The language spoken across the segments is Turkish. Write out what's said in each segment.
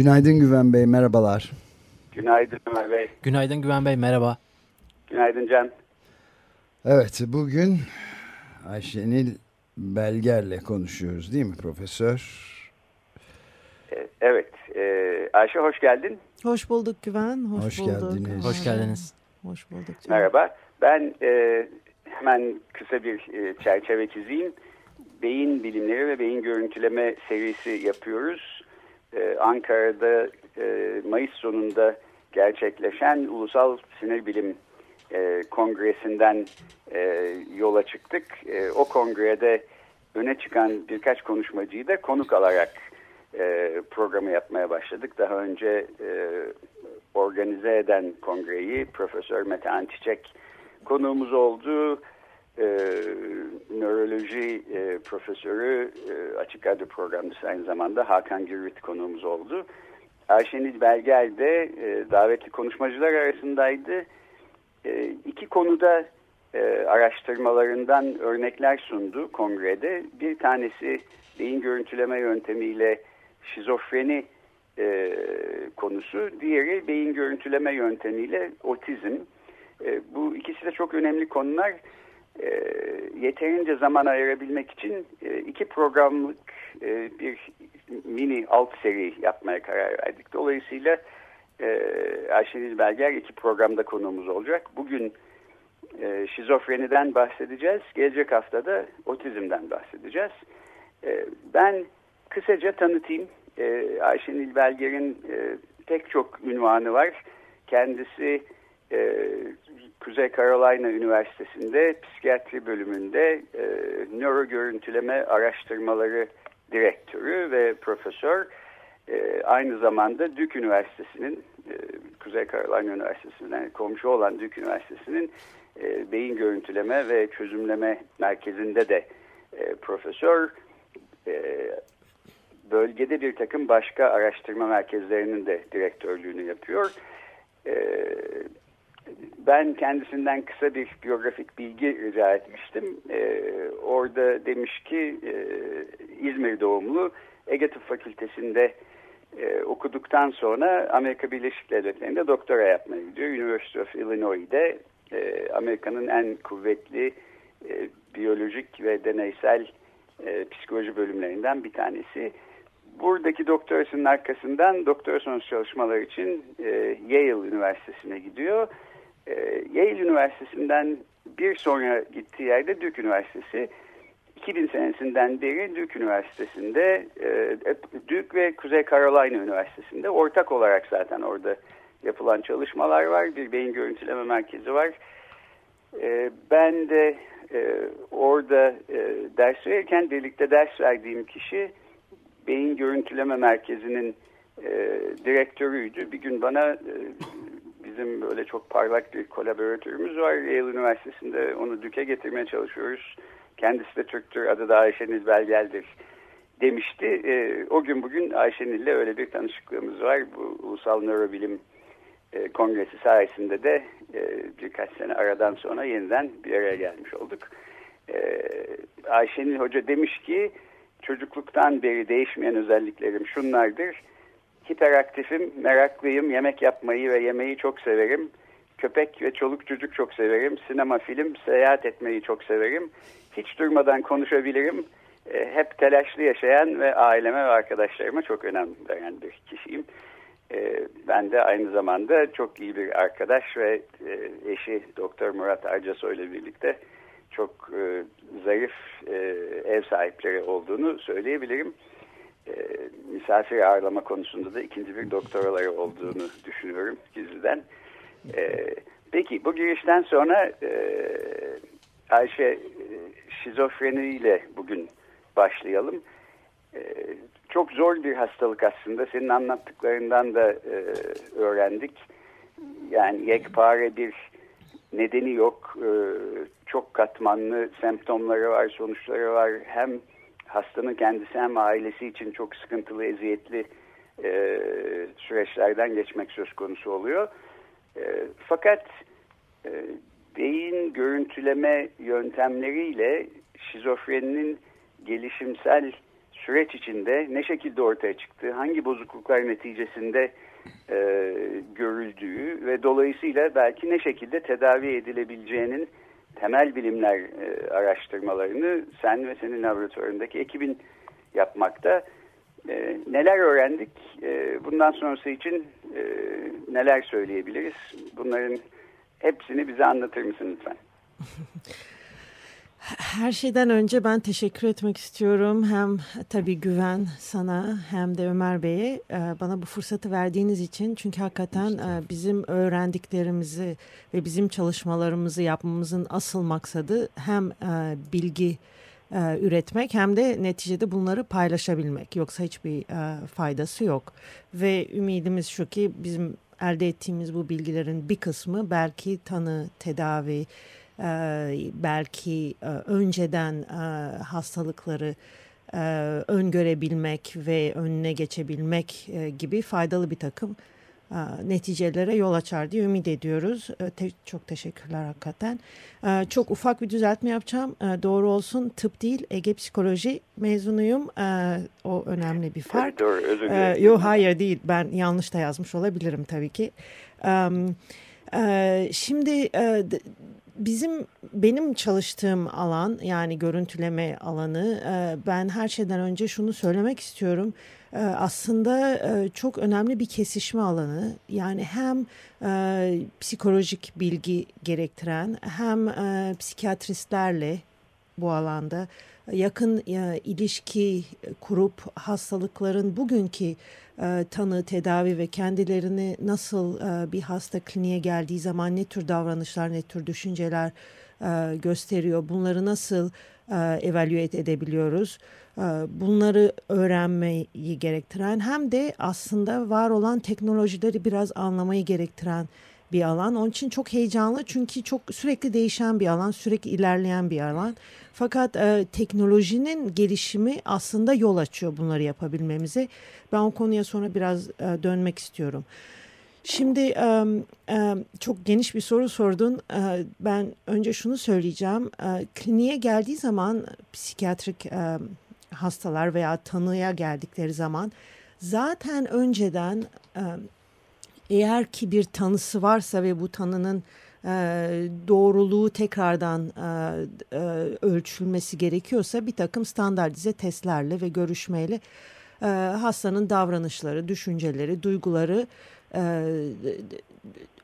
Günaydın Güven Bey, merhabalar. Günaydın Ömer Bey. Günaydın Güven Bey, merhaba. Günaydın Can. Evet, bugün Ayşenil Belger'le konuşuyoruz değil mi profesör? Ee, evet, ee, Ayşe hoş geldin. Hoş bulduk Güven, hoş, Hoş bulduk. geldiniz. Hoş geldiniz. Hoş bulduk. canım. Merhaba. Ben e, hemen kısa bir e, çerçeve çizeyim. Beyin bilimleri ve beyin görüntüleme serisi yapıyoruz. E, Ankara'da e, Mayıs sonunda gerçekleşen Ulusal Sinir Bilim e, Kongresi'nden e, yola çıktık. E, o kongrede öne çıkan birkaç konuşmacıyı da konuk alarak e, programı yapmaya başladık. Daha önce e, organize eden kongreyi Profesör Metehan Çiçek konuğumuz oldu. E, nöroloji e, profesörü e, Açık Radyo programcısı aynı zamanda Hakan Gürvit konuğumuz oldu. Ayşenil Belger de e, davetli konuşmacılar arasındaydı. E, iki konuda e, araştırmalarından örnekler sundu kongrede. Bir tanesi beyin görüntüleme yöntemiyle şizofreni e, konusu. Diğeri beyin görüntüleme yöntemiyle otizm. E, bu ikisi de çok önemli konular. E, yeterince zaman ayırabilmek için e, iki programlık e, bir mini alt seri yapmaya karar verdik. Dolayısıyla e, Ayşeniz Belger iki programda konuğumuz olacak. Bugün e, şizofreniden bahsedeceğiz. Gelecek haftada otizmden bahsedeceğiz. E, ben kısaca tanıtayım. E, Ayşenil Belger'in e, pek çok ünvanı var. Kendisi e, Kuzey Carolina Üniversitesi'nde psikiyatri bölümünde e, nöro görüntüleme araştırmaları direktörü ve profesör. E, aynı zamanda Duke Üniversitesi'nin, e, Kuzey Carolina Üniversitesi'nden komşu olan Duke Üniversitesi'nin e, beyin görüntüleme ve çözümleme merkezinde de e, profesör. E, bölgede bir takım başka araştırma merkezlerinin de direktörlüğünü yapıyor. E, ben kendisinden kısa bir biyografik bilgi rica etmiştim. E, orada demiş ki e, İzmir doğumlu Ege Tıp Fakültesi'nde e, okuduktan sonra Amerika Birleşik Devletleri'nde doktora yapmaya gidiyor. University of Illinois'de e, Amerika'nın en kuvvetli e, biyolojik ve deneysel e, psikoloji bölümlerinden bir tanesi. Buradaki doktorasının arkasından doktora sonuç çalışmaları için e, Yale Üniversitesi'ne gidiyor. E, Yale Üniversitesi'nden bir sonra gittiği yerde Duke Üniversitesi. 2000 senesinden beri Duke Üniversitesi'nde, e, Duke ve Kuzey Carolina Üniversitesi'nde ortak olarak zaten orada yapılan çalışmalar var. Bir beyin görüntüleme merkezi var. E, ben de e, orada e, ders verirken birlikte ders verdiğim kişi beyin görüntüleme merkezinin e, direktörüydü. Bir gün bana e, bizim böyle çok parlak bir kolaboratörümüz var. Yale Üniversitesi'nde onu Duke'e getirmeye çalışıyoruz. Kendisi de Türktür, adı da Ayşeniz Belgel'dir demişti. E, o gün bugün Ayşenil'le öyle bir tanışıklığımız var. Bu Ulusal Nörobilim e, Kongresi sayesinde de e, birkaç sene aradan sonra yeniden bir araya gelmiş olduk. E, Ayşenil Hoca demiş ki çocukluktan beri değişmeyen özelliklerim şunlardır. Hiperaktifim, meraklıyım, yemek yapmayı ve yemeği çok severim. Köpek ve çoluk çocuk çok severim. Sinema, film, seyahat etmeyi çok severim. Hiç durmadan konuşabilirim. E, hep telaşlı yaşayan ve aileme ve arkadaşlarıma çok önem veren bir kişiyim. E, ben de aynı zamanda çok iyi bir arkadaş ve e, eşi Doktor Murat Arcasoy ile birlikte çok zarif ev sahipleri olduğunu söyleyebilirim. E, misafir ağırlama konusunda da ikinci bir doktoraları olduğunu düşünüyorum gizliden. E, peki bu girişten sonra e, Ayşe e, şizofreniyle bugün başlayalım. E, çok zor bir hastalık aslında. Senin anlattıklarından da e, öğrendik. Yani yekpare bir nedeni yok. E, çok katmanlı semptomları var, sonuçları var. Hem hastanın kendisi hem ailesi için çok sıkıntılı, eziyetli e, süreçlerden geçmek söz konusu oluyor. E, fakat e, beyin görüntüleme yöntemleriyle şizofreninin gelişimsel süreç içinde ne şekilde ortaya çıktığı, hangi bozukluklar neticesinde e, görüldüğü ve dolayısıyla belki ne şekilde tedavi edilebileceğinin temel bilimler e, araştırmalarını sen ve senin laboratuvarındaki ekibin yapmakta. E, neler öğrendik? E, bundan sonrası için neler söyleyebiliriz? Bunların hepsini bize anlatır mısın lütfen? Her şeyden önce ben teşekkür etmek istiyorum. Hem tabii güven sana hem de Ömer Bey'e e, bana bu fırsatı verdiğiniz için. Çünkü hakikaten e, bizim öğrendiklerimizi ve bizim çalışmalarımızı yapmamızın asıl maksadı hem e, bilgi üretmek hem de neticede bunları paylaşabilmek. Yoksa hiçbir faydası yok. Ve ümidimiz şu ki bizim elde ettiğimiz bu bilgilerin bir kısmı belki tanı, tedavi, belki önceden hastalıkları öngörebilmek ve önüne geçebilmek gibi faydalı bir takım neticelere yol açar diye ümit ediyoruz. Te çok teşekkürler hakikaten. Çok ufak bir düzeltme yapacağım. Doğru olsun tıp değil Ege Psikoloji mezunuyum. O önemli bir fark. Doğru özür dilerim. Yok hayır değil ben yanlış da yazmış olabilirim tabii ki. Şimdi bizim benim çalıştığım alan yani görüntüleme alanı ben her şeyden önce şunu söylemek istiyorum. Aslında çok önemli bir kesişme alanı. Yani hem psikolojik bilgi gerektiren hem psikiyatristlerle bu alanda yakın ilişki kurup hastalıkların bugünkü e, tanı, tedavi ve kendilerini nasıl e, bir hasta kliniğe geldiği zaman ne tür davranışlar, ne tür düşünceler e, gösteriyor, bunları nasıl evaluate edebiliyoruz, bunları öğrenmeyi gerektiren hem de aslında var olan teknolojileri biraz anlamayı gerektiren bir alan. Onun için çok heyecanlı çünkü çok sürekli değişen bir alan, sürekli ilerleyen bir alan. Fakat e, teknolojinin gelişimi aslında yol açıyor bunları yapabilmemize. Ben o konuya sonra biraz e, dönmek istiyorum. Şimdi e, e, çok geniş bir soru sordun. E, ben önce şunu söyleyeceğim. E, kliniğe geldiği zaman psikiyatrik e, hastalar veya tanıya geldikleri zaman zaten önceden e, eğer ki bir tanısı varsa ve bu tanının e, doğruluğu tekrardan e, e, ölçülmesi gerekiyorsa bir takım standartize testlerle ve görüşmeyle e, hastanın davranışları, düşünceleri, duyguları e,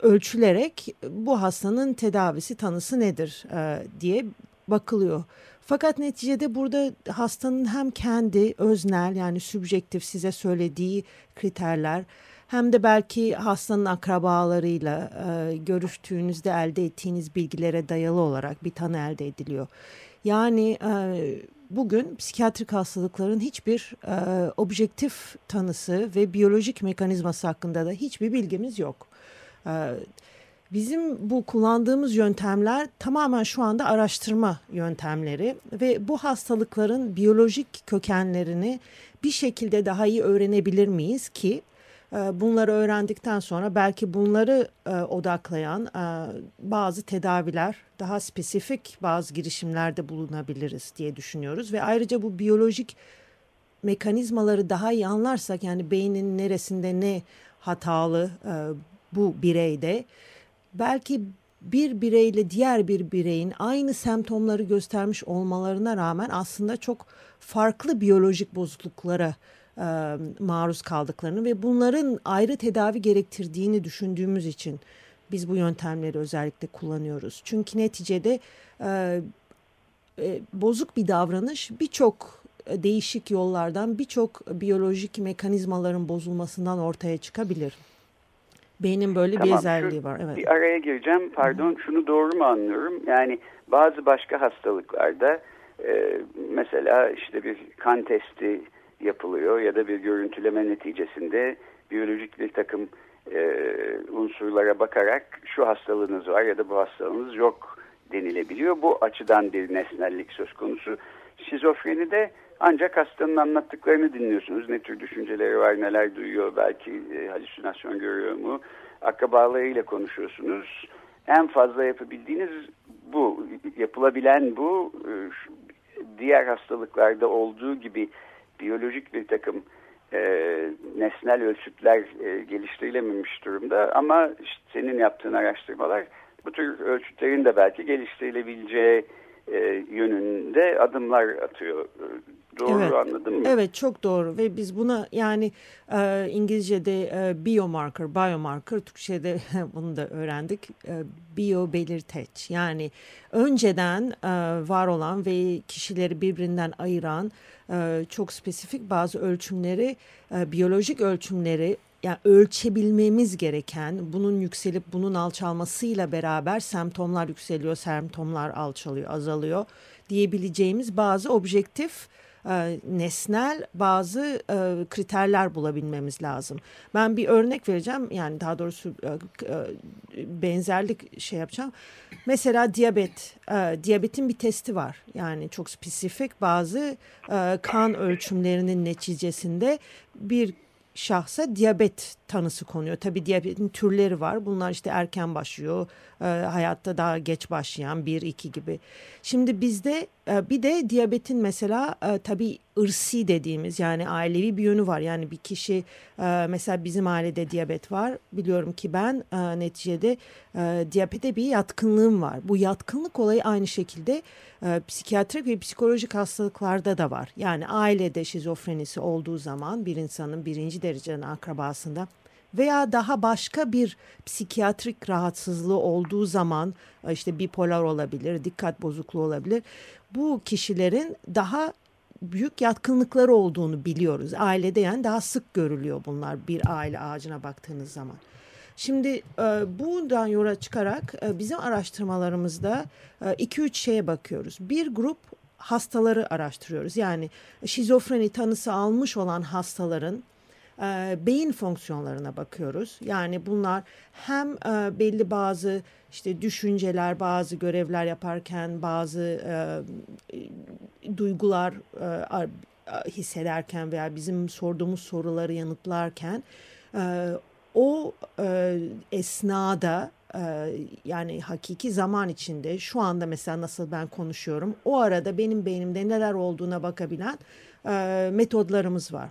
ölçülerek bu hastanın tedavisi tanısı nedir e, diye bakılıyor. Fakat neticede burada hastanın hem kendi öznel yani subjektif size söylediği kriterler hem de belki hastanın akrabalarıyla e, görüştüğünüzde elde ettiğiniz bilgilere dayalı olarak bir tanı elde ediliyor. Yani e, bugün psikiyatrik hastalıkların hiçbir e, objektif tanısı ve biyolojik mekanizması hakkında da hiçbir bilgimiz yok. E, bizim bu kullandığımız yöntemler tamamen şu anda araştırma yöntemleri ve bu hastalıkların biyolojik kökenlerini bir şekilde daha iyi öğrenebilir miyiz ki bunları öğrendikten sonra belki bunları e, odaklayan e, bazı tedaviler, daha spesifik bazı girişimlerde bulunabiliriz diye düşünüyoruz. Ve ayrıca bu biyolojik mekanizmaları daha iyi anlarsak yani beynin neresinde ne hatalı e, bu bireyde belki bir bireyle diğer bir bireyin aynı semptomları göstermiş olmalarına rağmen aslında çok farklı biyolojik bozukluklara e, maruz kaldıklarını ve bunların ayrı tedavi gerektirdiğini düşündüğümüz için biz bu yöntemleri özellikle kullanıyoruz. Çünkü neticede e, e, bozuk bir davranış birçok değişik yollardan birçok biyolojik mekanizmaların bozulmasından ortaya çıkabilir. Beynin böyle tamam, bir özelliği var. Evet. Bir araya gireceğim. Pardon Hı. şunu doğru mu anlıyorum? Yani bazı başka hastalıklarda e, mesela işte bir kan testi yapılıyor ya da bir görüntüleme neticesinde biyolojik bir takım e, unsurlara bakarak şu hastalığınız var ya da bu hastalığınız yok denilebiliyor. Bu açıdan bir nesnellik söz konusu. Şizofrenide ancak hastanın anlattıklarını dinliyorsunuz. Ne tür düşünceleri var, neler duyuyor, belki e, halüsinasyon görüyor mu? Akrabalarıyla konuşuyorsunuz. En fazla yapabildiğiniz bu. Yapılabilen bu. E, diğer hastalıklarda olduğu gibi biyolojik bir takım e, nesnel ölçütler e, geliştirilememiş durumda. Ama işte senin yaptığın araştırmalar bu tür ölçütlerin de belki geliştirilebileceği e, yönünde adımlar atıyor. Doğru evet. anladın mı? Evet çok doğru ve biz buna yani e, İngilizce'de e, biomarker, biomarker, Türkçe'de bunu da öğrendik. E, bio belirteç yani önceden e, var olan ve kişileri birbirinden ayıran e, çok spesifik bazı ölçümleri, e, biyolojik ölçümleri yani ölçebilmemiz gereken bunun yükselip bunun alçalmasıyla beraber semptomlar yükseliyor, semptomlar alçalıyor, azalıyor diyebileceğimiz bazı objektif e, nesnel bazı e, kriterler bulabilmemiz lazım. Ben bir örnek vereceğim yani daha doğrusu e, benzerlik şey yapacağım. Mesela diyabet, diyabetin bir testi var. Yani çok spesifik bazı kan ölçümlerinin neticesinde bir şahsa diyabet tanısı konuyor. Tabii diyabetin türleri var. Bunlar işte erken başlıyor, hayatta daha geç başlayan bir iki gibi. Şimdi bizde bir de diyabetin mesela e, tabii ırsi dediğimiz yani ailevi bir yönü var. Yani bir kişi e, mesela bizim ailede diyabet var. Biliyorum ki ben e, neticede diyabete bir yatkınlığım var. Bu yatkınlık olayı aynı şekilde psikiyatrik ve psikolojik hastalıklarda da var. Yani ailede şizofrenisi olduğu zaman bir insanın birinci dereceden akrabasında veya daha başka bir psikiyatrik rahatsızlığı olduğu zaman e, işte bipolar olabilir, dikkat bozukluğu olabilir. Bu kişilerin daha büyük yatkınlıkları olduğunu biliyoruz. Ailede yani daha sık görülüyor bunlar bir aile ağacına baktığınız zaman. Şimdi e, buradan yola çıkarak e, bizim araştırmalarımızda 2-3 şeye bakıyoruz. Bir grup hastaları araştırıyoruz. Yani şizofreni tanısı almış olan hastaların e, beyin fonksiyonlarına bakıyoruz. Yani bunlar hem e, belli bazı işte düşünceler, bazı görevler yaparken, bazı e, duygular e, hissederken veya bizim sorduğumuz soruları yanıtlarken e, o e, esnada e, yani hakiki zaman içinde şu anda mesela nasıl ben konuşuyorum o arada benim beynimde neler olduğuna bakabilen e, metodlarımız var.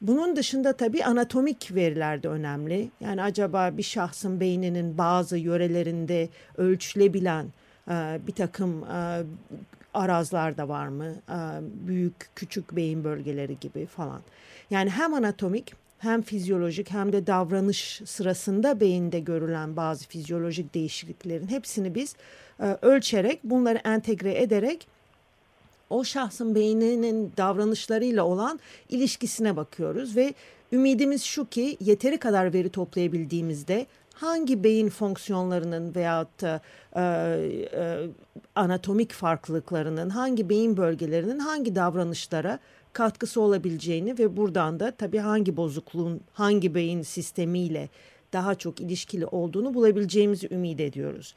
Bunun dışında tabii anatomik veriler de önemli. Yani acaba bir şahsın beyninin bazı yörelerinde ölçülebilen e, bir takım e, arazlar da var mı? E, büyük, küçük beyin bölgeleri gibi falan. Yani hem anatomik hem fizyolojik hem de davranış sırasında beyinde görülen bazı fizyolojik değişikliklerin hepsini biz ölçerek bunları entegre ederek o şahsın beyninin davranışlarıyla olan ilişkisine bakıyoruz ve ümidimiz şu ki yeteri kadar veri toplayabildiğimizde hangi beyin fonksiyonlarının veyahut da e, e, anatomik farklılıklarının hangi beyin bölgelerinin hangi davranışlara katkısı olabileceğini ve buradan da tabii hangi bozukluğun hangi beyin sistemiyle daha çok ilişkili olduğunu bulabileceğimizi ümit ediyoruz.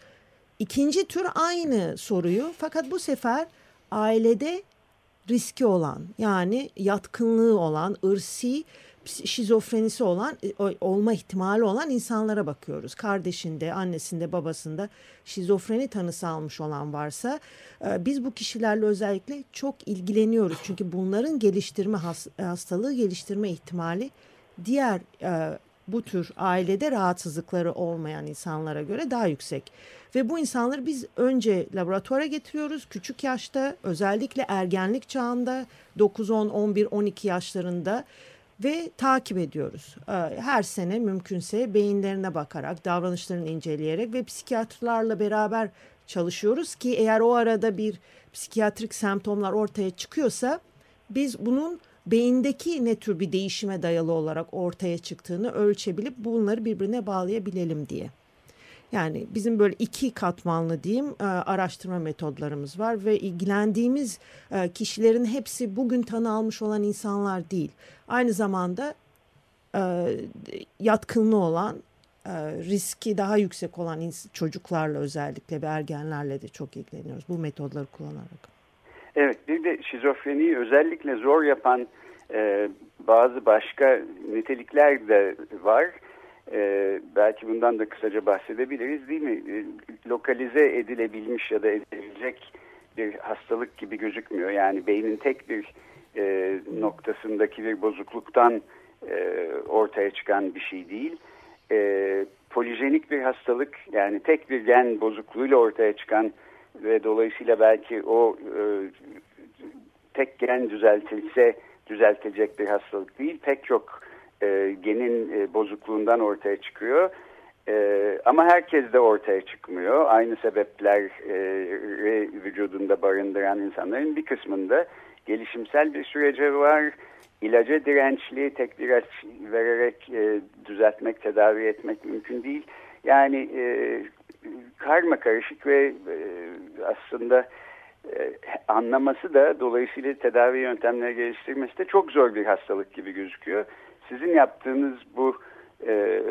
İkinci tür aynı soruyu fakat bu sefer ailede riski olan yani yatkınlığı olan, ırsi şizofrenisi olan e, olma ihtimali olan insanlara bakıyoruz. Kardeşinde, annesinde, babasında şizofreni tanısı almış olan varsa e, biz bu kişilerle özellikle çok ilgileniyoruz. Çünkü bunların geliştirme hastalığı geliştirme ihtimali diğer e, bu tür ailede rahatsızlıkları olmayan insanlara göre daha yüksek. Ve bu insanları biz önce laboratuvara getiriyoruz. Küçük yaşta özellikle ergenlik çağında 9, 10, 11, 12 yaşlarında ve takip ediyoruz. Ee, her sene mümkünse beyinlerine bakarak, davranışlarını inceleyerek ve psikiyatrlarla beraber çalışıyoruz ki eğer o arada bir psikiyatrik semptomlar ortaya çıkıyorsa biz bunun beyindeki ne tür bir değişime dayalı olarak ortaya çıktığını ölçebilip bunları birbirine bağlayabilelim diye. Yani bizim böyle iki katmanlı diyeyim e, araştırma metodlarımız var ve ilgilendiğimiz e, kişilerin hepsi bugün tanı almış olan insanlar değil. Aynı zamanda e, yatkınlığı olan riski daha yüksek olan çocuklarla özellikle ve ergenlerle de çok ilgileniyoruz bu metodları kullanarak. Evet bir de şizofreniyi özellikle zor yapan bazı başka nitelikler de var. Ee, belki bundan da kısaca bahsedebiliriz değil mi? Ee, lokalize edilebilmiş ya da edilecek bir hastalık gibi gözükmüyor. Yani beynin tek bir e, noktasındaki bir bozukluktan e, ortaya çıkan bir şey değil. E, polijenik bir hastalık yani tek bir gen bozukluğuyla ortaya çıkan ve dolayısıyla belki o e, tek gen düzeltilse düzeltecek bir hastalık değil. Pek çok e, genin e, bozukluğundan ortaya çıkıyor. E, ama herkes de ortaya çıkmıyor. Aynı sebepler e, vücudunda barındıran insanların bir kısmında gelişimsel bir sürece var. İlaca dirençli, tek bir vererek e, düzeltmek, tedavi etmek mümkün değil. Yani e, karma karışık ve e, aslında e, anlaması da dolayısıyla tedavi yöntemleri geliştirmesi de çok zor bir hastalık gibi gözüküyor sizin yaptığınız bu e,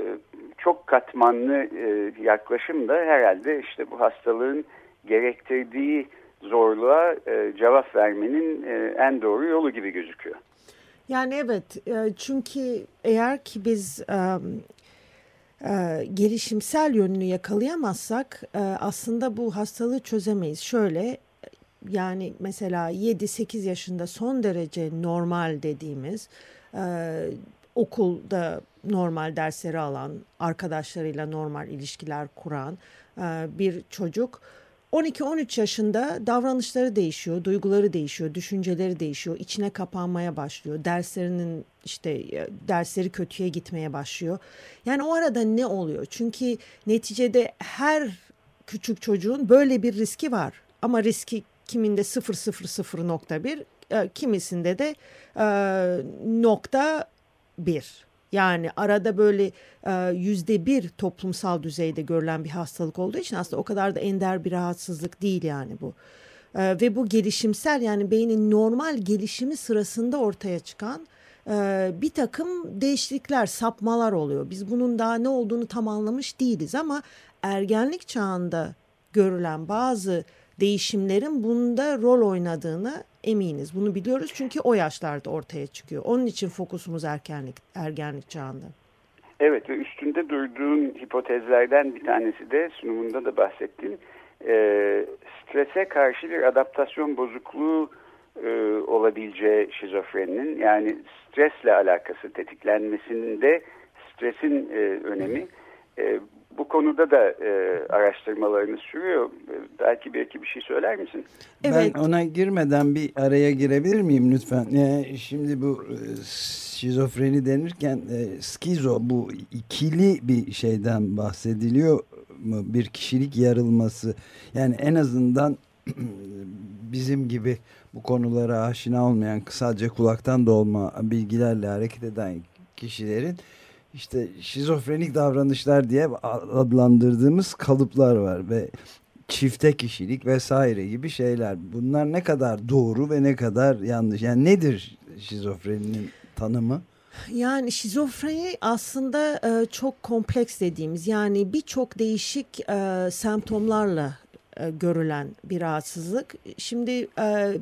çok katmanlı e, yaklaşım da herhalde işte bu hastalığın gerektirdiği zorluğa e, cevap vermenin e, en doğru yolu gibi gözüküyor. Yani evet e, çünkü eğer ki biz e, gelişimsel yönünü yakalayamazsak e, aslında bu hastalığı çözemeyiz. Şöyle yani mesela 7-8 yaşında son derece normal dediğimiz e, okulda normal dersleri alan, arkadaşlarıyla normal ilişkiler kuran e, bir çocuk 12-13 yaşında davranışları değişiyor, duyguları değişiyor, düşünceleri değişiyor, içine kapanmaya başlıyor. Derslerinin işte e, dersleri kötüye gitmeye başlıyor. Yani o arada ne oluyor? Çünkü neticede her küçük çocuğun böyle bir riski var. Ama riski kiminde 0.0.1, e, kimisinde de nokta bir. Yani arada böyle e, yüzde bir toplumsal düzeyde görülen bir hastalık olduğu için aslında o kadar da ender bir rahatsızlık değil yani bu. E, ve bu gelişimsel yani beynin normal gelişimi sırasında ortaya çıkan e, bir takım değişiklikler, sapmalar oluyor. Biz bunun daha ne olduğunu tam anlamış değiliz ama ergenlik çağında görülen bazı değişimlerin bunda rol oynadığını eminiz. Bunu biliyoruz çünkü o yaşlarda ortaya çıkıyor. Onun için fokusumuz erkenlik, ergenlik çağında. Evet ve üstünde durduğun hipotezlerden bir tanesi de sunumunda da bahsettin. E, strese karşı bir adaptasyon bozukluğu e, olabileceği şizofreninin yani stresle alakası tetiklenmesinde stresin e, önemi. E, bu konuda da e, araştırmalarını sürüyor. Belki belki bir şey söyler misin? Evet. Ben ona girmeden bir araya girebilir miyim lütfen? E, şimdi bu e, şizofreni denirken e, skizo bu ikili bir şeyden bahsediliyor mu? Bir kişilik yarılması. Yani en azından bizim gibi bu konulara aşina olmayan sadece kulaktan dolma bilgilerle hareket eden kişilerin işte şizofrenik davranışlar diye adlandırdığımız kalıplar var ve çifte kişilik vesaire gibi şeyler. Bunlar ne kadar doğru ve ne kadar yanlış? Yani nedir şizofreninin tanımı? Yani şizofreni aslında e, çok kompleks dediğimiz yani birçok değişik e, semptomlarla e, görülen bir rahatsızlık. Şimdi e,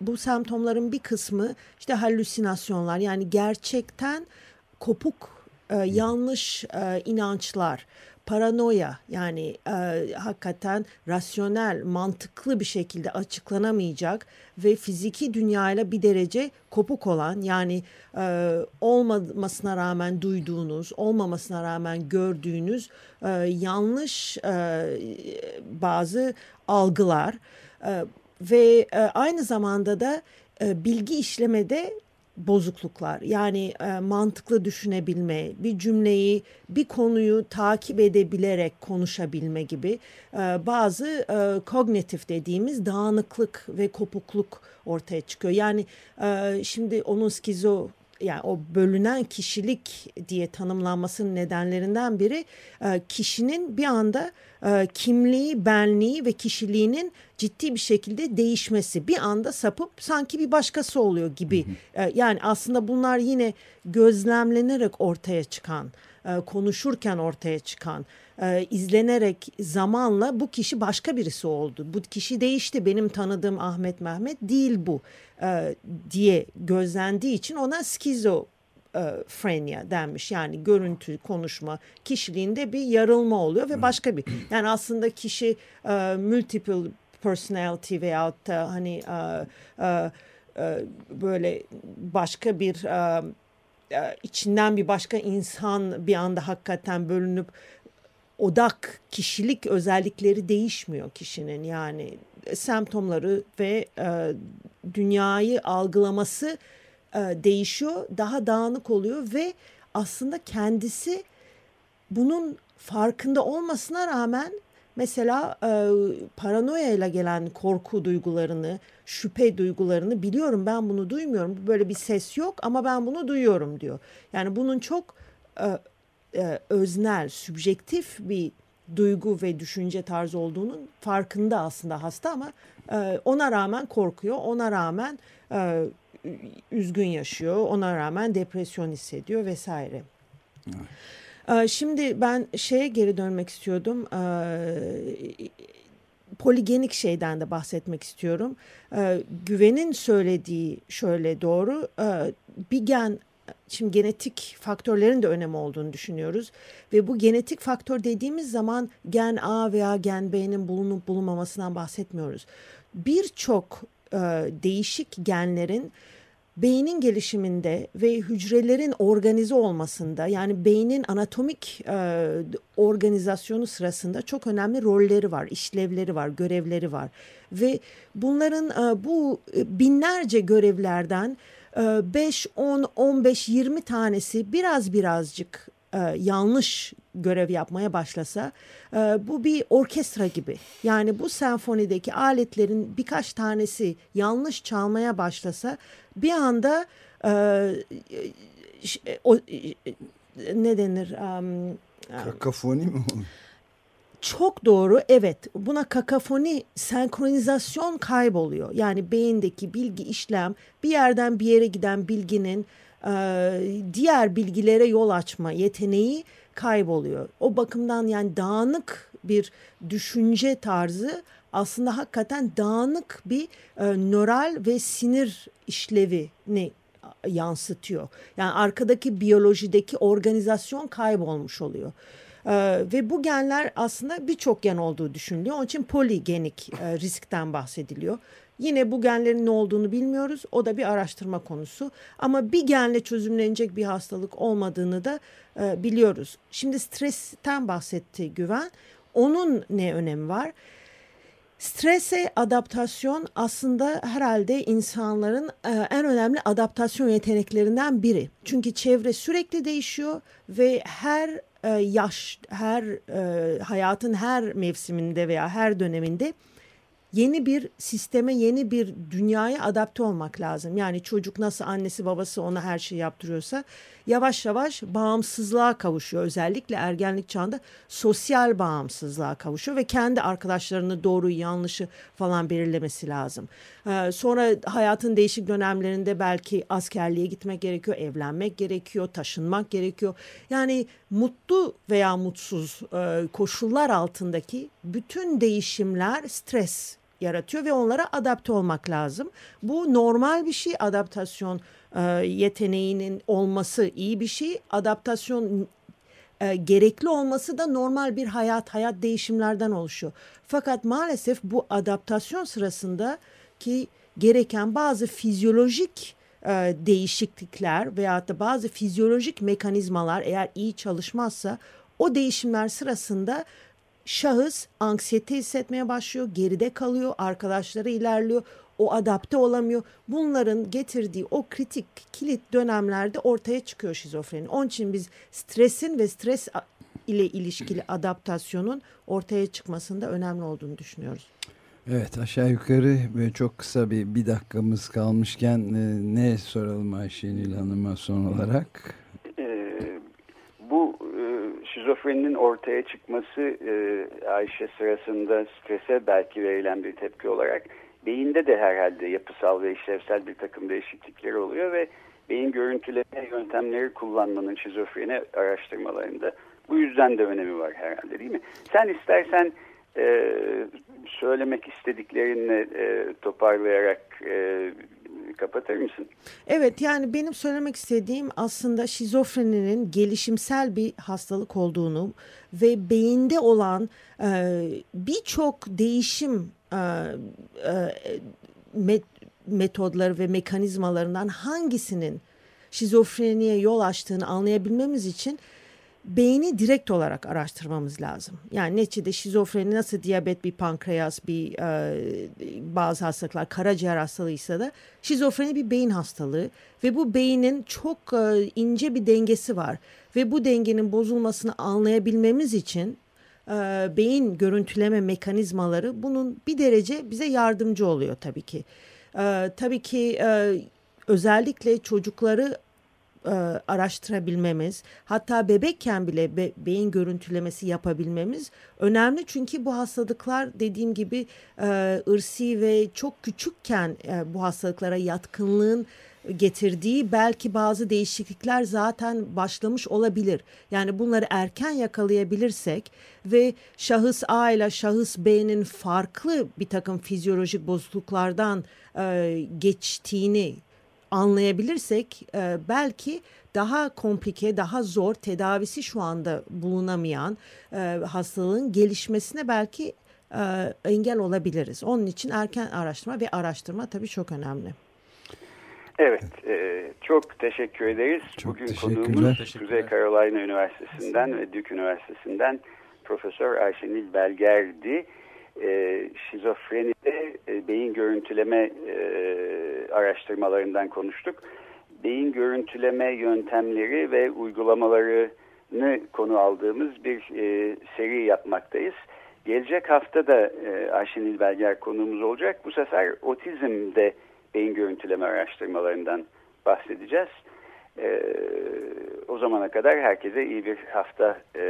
bu semptomların bir kısmı işte halüsinasyonlar yani gerçekten kopuk e, yanlış e, inançlar, paranoya yani e, hakikaten rasyonel, mantıklı bir şekilde açıklanamayacak ve fiziki dünyayla bir derece kopuk olan yani e, olmamasına rağmen duyduğunuz, olmamasına rağmen gördüğünüz e, yanlış e, bazı algılar e, ve e, aynı zamanda da e, bilgi işlemede bozukluklar yani e, mantıklı düşünebilme, bir cümleyi, bir konuyu takip edebilerek konuşabilme gibi e, bazı e, kognitif dediğimiz dağınıklık ve kopukluk ortaya çıkıyor. Yani e, şimdi onun skizo yani o bölünen kişilik diye tanımlanmasının nedenlerinden biri e, kişinin bir anda e, kimliği, benliği ve kişiliğinin ciddi bir şekilde değişmesi. Bir anda sapıp sanki bir başkası oluyor gibi. E, yani aslında bunlar yine gözlemlenerek ortaya çıkan, e, konuşurken ortaya çıkan, e, izlenerek zamanla bu kişi başka birisi oldu. Bu kişi değişti. Benim tanıdığım Ahmet Mehmet değil bu e, diye gözlendiği için ona skizo frenia denmiş. Yani görüntü, konuşma, kişiliğinde bir yarılma oluyor ve başka bir. Yani aslında kişi e, multiple personality veyahut da hani e, e, e, böyle başka bir e, e, içinden bir başka insan bir anda hakikaten bölünüp odak kişilik özellikleri değişmiyor kişinin yani semptomları ve e, dünyayı algılaması e, değişiyor daha dağınık oluyor ve aslında kendisi bunun farkında olmasına rağmen mesela e, paranoya gelen korku duygularını, şüphe duygularını biliyorum ben bunu duymuyorum. Böyle bir ses yok ama ben bunu duyuyorum diyor. Yani bunun çok e, e, öznel, sübjektif bir duygu ve düşünce tarzı olduğunun farkında aslında hasta ama e, ona rağmen korkuyor, ona rağmen e, üzgün yaşıyor, ona rağmen depresyon hissediyor vesaire. Evet. Şimdi ben şeye geri dönmek istiyordum. Poligenik şeyden de bahsetmek istiyorum. Güven'in söylediği şöyle doğru. Bir gen şimdi genetik faktörlerin de önemi olduğunu düşünüyoruz. Ve bu genetik faktör dediğimiz zaman gen A veya gen B'nin bulunup bulunmamasından bahsetmiyoruz. Birçok e, değişik genlerin beynin gelişiminde ve hücrelerin organize olmasında yani beynin anatomik e, organizasyonu sırasında çok önemli rolleri var, işlevleri var, görevleri var ve bunların e, bu binlerce görevlerden 5, 10, 15, 20 tanesi biraz birazcık e, yanlış görev yapmaya başlasa e, bu bir orkestra gibi. Yani bu senfonideki aletlerin birkaç tanesi yanlış çalmaya başlasa bir anda e, ne denir? Um, Kakafoni mi olur? Çok doğru evet buna kakafoni senkronizasyon kayboluyor. Yani beyindeki bilgi işlem bir yerden bir yere giden bilginin e, diğer bilgilere yol açma yeteneği kayboluyor. O bakımdan yani dağınık bir düşünce tarzı aslında hakikaten dağınık bir e, nöral ve sinir işlevini yansıtıyor. Yani arkadaki biyolojideki organizasyon kaybolmuş oluyor. Ee, ve bu genler aslında birçok gen olduğu düşünülüyor. Onun için poligenik e, riskten bahsediliyor. Yine bu genlerin ne olduğunu bilmiyoruz. O da bir araştırma konusu. Ama bir genle çözümlenecek bir hastalık olmadığını da e, biliyoruz. Şimdi stresten bahsetti Güven. Onun ne önemi var? Strese adaptasyon aslında herhalde insanların e, en önemli adaptasyon yeteneklerinden biri. Çünkü çevre sürekli değişiyor ve her e, yaş, her e, hayatın her mevsiminde veya her döneminde yeni bir sisteme, yeni bir dünyaya adapte olmak lazım. Yani çocuk nasıl annesi babası ona her şeyi yaptırıyorsa yavaş yavaş bağımsızlığa kavuşuyor. Özellikle ergenlik çağında sosyal bağımsızlığa kavuşuyor ve kendi arkadaşlarını doğru yanlışı falan belirlemesi lazım. Ee, sonra hayatın değişik dönemlerinde belki askerliğe gitmek gerekiyor, evlenmek gerekiyor, taşınmak gerekiyor. Yani mutlu veya mutsuz e, koşullar altındaki bütün değişimler stres yaratıyor ve onlara adapte olmak lazım. Bu normal bir şey adaptasyon e, yeteneğinin olması iyi bir şey. Adaptasyon e, gerekli olması da normal bir hayat, hayat değişimlerden oluşuyor. Fakat maalesef bu adaptasyon sırasında ki gereken bazı fizyolojik e, değişiklikler veya da bazı fizyolojik mekanizmalar eğer iyi çalışmazsa o değişimler sırasında şahıs anksiyete hissetmeye başlıyor, geride kalıyor, arkadaşları ilerliyor, o adapte olamıyor. Bunların getirdiği o kritik kilit dönemlerde ortaya çıkıyor şizofreni. Onun için biz stresin ve stres ile ilişkili adaptasyonun ortaya çıkmasında önemli olduğunu düşünüyoruz. Evet aşağı yukarı böyle çok kısa bir bir dakikamız kalmışken e, ne soralım Ayşenil Hanım'a son olarak? E, bu e, şizofreninin ortaya çıkması e, Ayşe sırasında strese belki verilen bir tepki olarak beyinde de herhalde yapısal ve işlevsel bir takım değişiklikler oluyor ve beyin görüntüleme yöntemleri kullanmanın şizofreni araştırmalarında bu yüzden de önemi var herhalde değil mi? Sen istersen e, söylemek istediklerini e, toparlayarak e, kapatır mısın? Evet yani benim söylemek istediğim aslında şizofreninin gelişimsel bir hastalık olduğunu ve beyinde olan e, birçok değişim e, e, met, metodları ve mekanizmalarından hangisinin şizofreniye yol açtığını anlayabilmemiz için beyni direkt olarak araştırmamız lazım. Yani neticede şizofreni nasıl diyabet bir pankreas bir e, bazı hastalıklar karaciğer hastalığıysa da şizofreni bir beyin hastalığı ve bu beynin çok e, ince bir dengesi var ve bu dengenin bozulmasını anlayabilmemiz için e, beyin görüntüleme mekanizmaları bunun bir derece bize yardımcı oluyor tabii ki. E, tabii ki e, özellikle çocukları e, araştırabilmemiz hatta bebekken bile be, beyin görüntülemesi yapabilmemiz önemli çünkü bu hastalıklar dediğim gibi e, ırsi ve çok küçükken e, bu hastalıklara yatkınlığın getirdiği belki bazı değişiklikler zaten başlamış olabilir. Yani bunları erken yakalayabilirsek ve şahıs A ile şahıs B'nin farklı bir takım fizyolojik bozukluklardan e, geçtiğini anlayabilirsek e, belki daha komplike, daha zor tedavisi şu anda bulunamayan e, hastalığın gelişmesine belki e, engel olabiliriz. Onun için erken araştırma ve araştırma tabii çok önemli. Evet, e, çok teşekkür ederiz. Çok Bugün teşekkürler. konuğumuz Kuzey Carolina Üniversitesi'nden ve Duke Üniversitesi'nden Profesör Ayşenil Belger'di. E, şizofrenide e, beyin görüntüleme e, araştırmalarından konuştuk. Beyin görüntüleme yöntemleri ve uygulamalarını konu aldığımız bir e, seri yapmaktayız. Gelecek hafta da e, Ayşenil Belger konuğumuz olacak. Bu sefer otizmde beyin görüntüleme araştırmalarından bahsedeceğiz. Ee, o zamana kadar herkese iyi bir hafta e,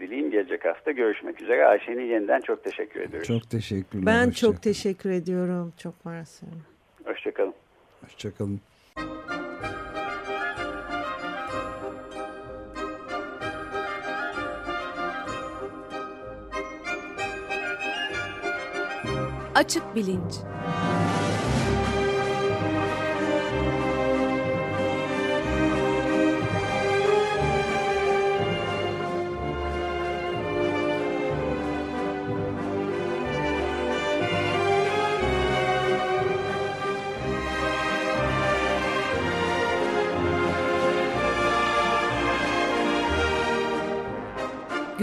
dileyim. Gelecek hafta görüşmek üzere. Ayşe'nin yeniden çok teşekkür ediyoruz. Çok teşekkürler. Ben Hoşça çok kalın. teşekkür ediyorum. Çok mersi. Hoşçakalın. Hoşçakalın. Açık bilinç.